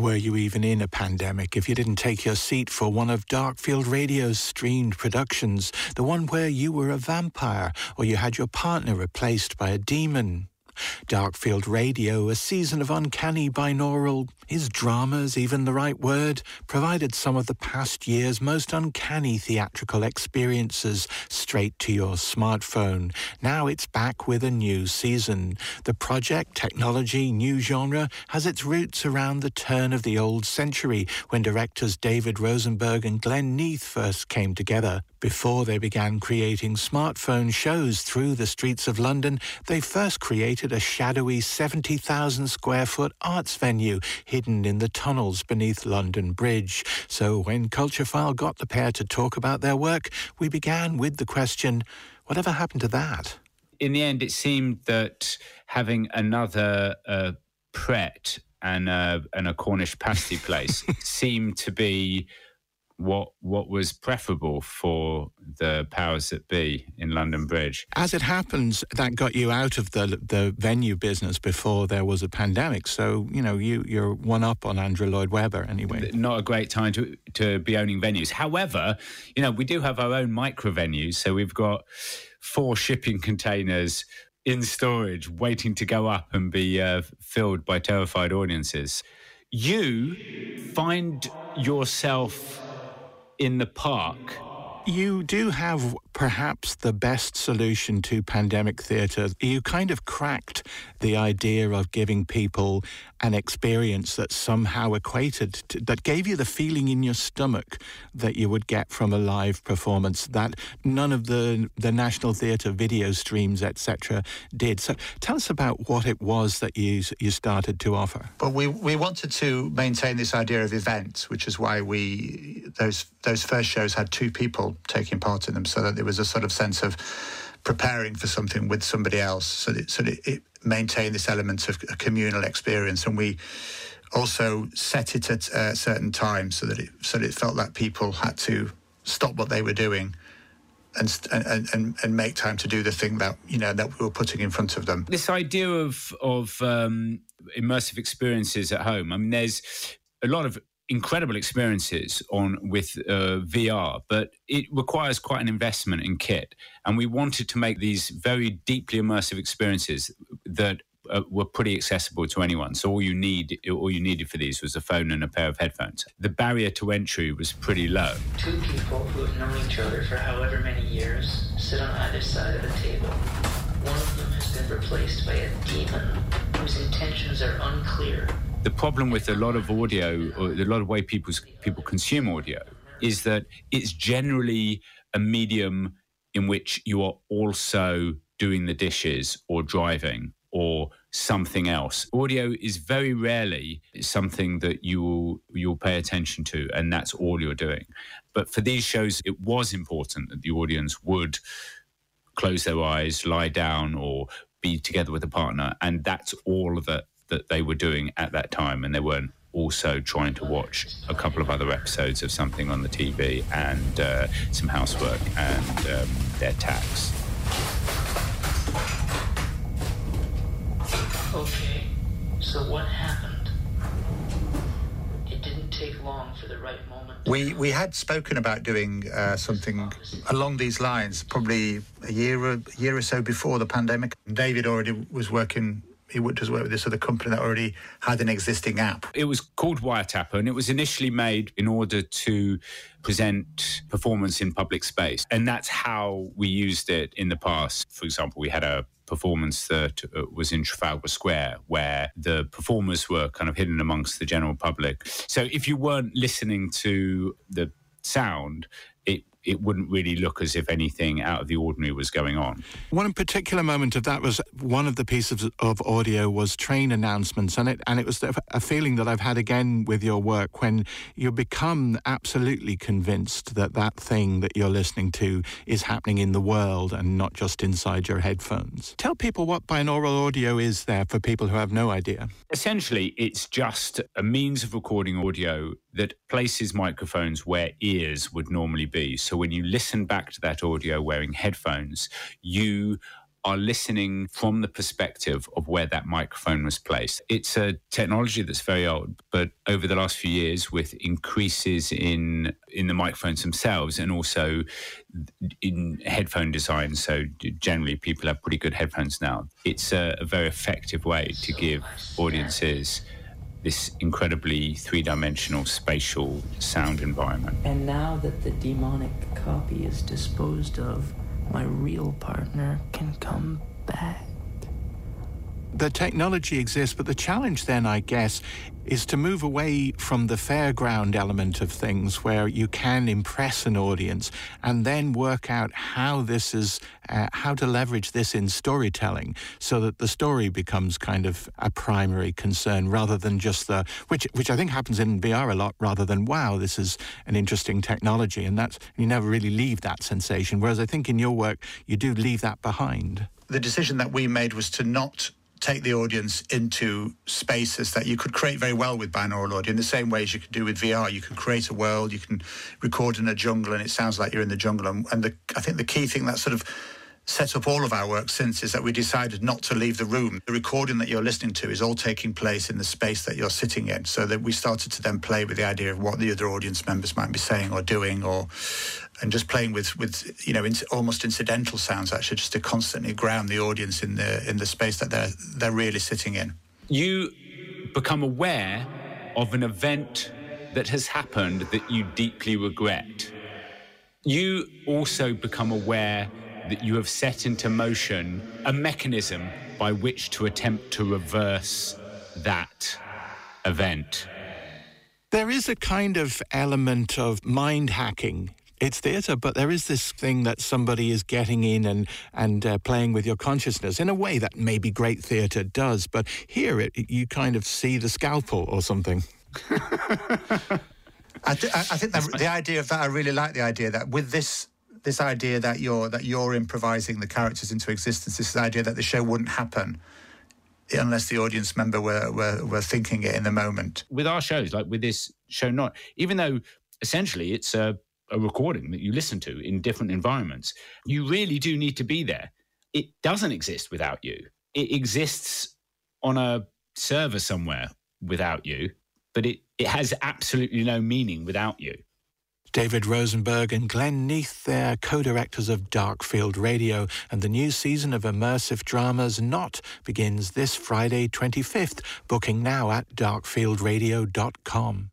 were you even in a pandemic if you didn't take your seat for one of Darkfield Radio's streamed productions, the one where you were a vampire or you had your partner replaced by a demon? Darkfield Radio, a season of uncanny binaural, is dramas even the right word, provided some of the past year's most uncanny theatrical experiences straight to your smartphone. Now it's back with a new season. The project, technology, new genre, has its roots around the turn of the old century when directors David Rosenberg and Glen Neath first came together. Before they began creating smartphone shows through the streets of London, they first created a shadowy 70,000 square foot arts venue hidden in the tunnels beneath London Bridge. So when Culturefile got the pair to talk about their work, we began with the question whatever happened to that? In the end, it seemed that having another uh, Pret and, uh, and a Cornish pasty place seemed to be what what was preferable for the powers that be in London Bridge. As it happens, that got you out of the the venue business before there was a pandemic. So you know you you're one up on Andrew Lloyd Webber anyway. Not a great time to to be owning venues. However, you know we do have our own micro venues. So we've got four shipping containers in storage, waiting to go up and be uh, filled by terrified audiences. You find yourself in the park. You do have perhaps the best solution to pandemic theatre. You kind of cracked the idea of giving people an experience that somehow equated, to, that gave you the feeling in your stomach that you would get from a live performance that none of the, the National Theatre video streams, etc., did. So tell us about what it was that you, you started to offer. Well, we, we wanted to maintain this idea of event, which is why we, those, those first shows had two people taking part in them so that there was a sort of sense of preparing for something with somebody else so that, so that it maintained this element of a communal experience and we also set it at a certain times so that it so that it felt like people had to stop what they were doing and, and and and make time to do the thing that you know that we were putting in front of them. This idea of of um, immersive experiences at home. I mean, there's a lot of incredible experiences on with uh, VR, but it requires quite an investment in kit. And we wanted to make these very deeply immersive experiences that uh, were pretty accessible to anyone. So all you need, all you needed for these was a phone and a pair of headphones. The barrier to entry was pretty low. Two people who have known each other for however many years sit on either side of a table. One of them has been replaced by a demon whose intentions are unclear the problem with a lot of audio, or a lot of way people people consume audio, is that it's generally a medium in which you are also doing the dishes or driving or something else. Audio is very rarely something that you will you'll pay attention to, and that's all you're doing. But for these shows, it was important that the audience would close their eyes, lie down, or be together with a partner, and that's all that that they were doing at that time, and they weren't also trying to watch a couple of other episodes of something on the TV and uh, some housework and um, their tax. Okay, so what happened? It didn't take long for the right moment. We we had spoken about doing uh, something along these lines, probably a year a year or so before the pandemic. David already was working he does work with this other company that already had an existing app. It was called Wiretapper, and it was initially made in order to present performance in public space, and that's how we used it in the past. For example, we had a performance that uh, was in Trafalgar Square, where the performers were kind of hidden amongst the general public. So if you weren't listening to the sound, it wouldn't really look as if anything out of the ordinary was going on. One particular moment of that was one of the pieces of audio was train announcements, and it and it was a feeling that I've had again with your work when you become absolutely convinced that that thing that you're listening to is happening in the world and not just inside your headphones. Tell people what binaural audio is there for people who have no idea. Essentially, it's just a means of recording audio that places microphones where ears would normally be. So when you listen back to that audio wearing headphones, you are listening from the perspective of where that microphone was placed. It's a technology that's very old, but over the last few years, with increases in in the microphones themselves and also in headphone design, so generally people have pretty good headphones now. It's a, a very effective way to give audiences this incredibly three dimensional spatial sound environment. And now that the demonic copy is disposed of, my real partner can come back. The technology exists, but the challenge then, I guess, is to move away from the fairground element of things where you can impress an audience and then work out how this is, uh, how to leverage this in storytelling so that the story becomes kind of a primary concern rather than just the, which, which I think happens in VR a lot rather than, wow, this is an interesting technology. And that's, you never really leave that sensation. Whereas I think in your work, you do leave that behind. The decision that we made was to not take the audience into spaces that you could create very well with binaural audio in the same way as you can do with VR. You can create a world, you can record in a jungle, and it sounds like you're in the jungle. And, and the, I think the key thing that sort of set up all of our work since is that we decided not to leave the room. The recording that you're listening to is all taking place in the space that you're sitting in. So that we started to then play with the idea of what the other audience members might be saying or doing, or and just playing with with you know in, almost incidental sounds actually, just to constantly ground the audience in the in the space that they're they're really sitting in. You become aware of an event that has happened that you deeply regret. You also become aware that you have set into motion a mechanism by which to attempt to reverse that event. There is a kind of element of mind hacking. It's theatre, but there is this thing that somebody is getting in and and uh, playing with your consciousness in a way that maybe great theatre does. But here, it, you kind of see the scalpel or something. I, th- I, think that, the idea of that, I really like the idea that with this this idea that you're that you're improvising the characters into existence, this idea that the show wouldn't happen unless the audience member were, were were thinking it in the moment. With our shows, like with this show, not even though essentially it's a, a recording that you listen to in different environments, you really do need to be there. It doesn't exist without you. It exists on a server somewhere without you, but it, it has absolutely no meaning without you. David Rosenberg and Glen Neath, they're co-directors of Darkfield Radio, and the new season of immersive dramas Not begins this Friday 25th, booking now at darkfieldradio.com.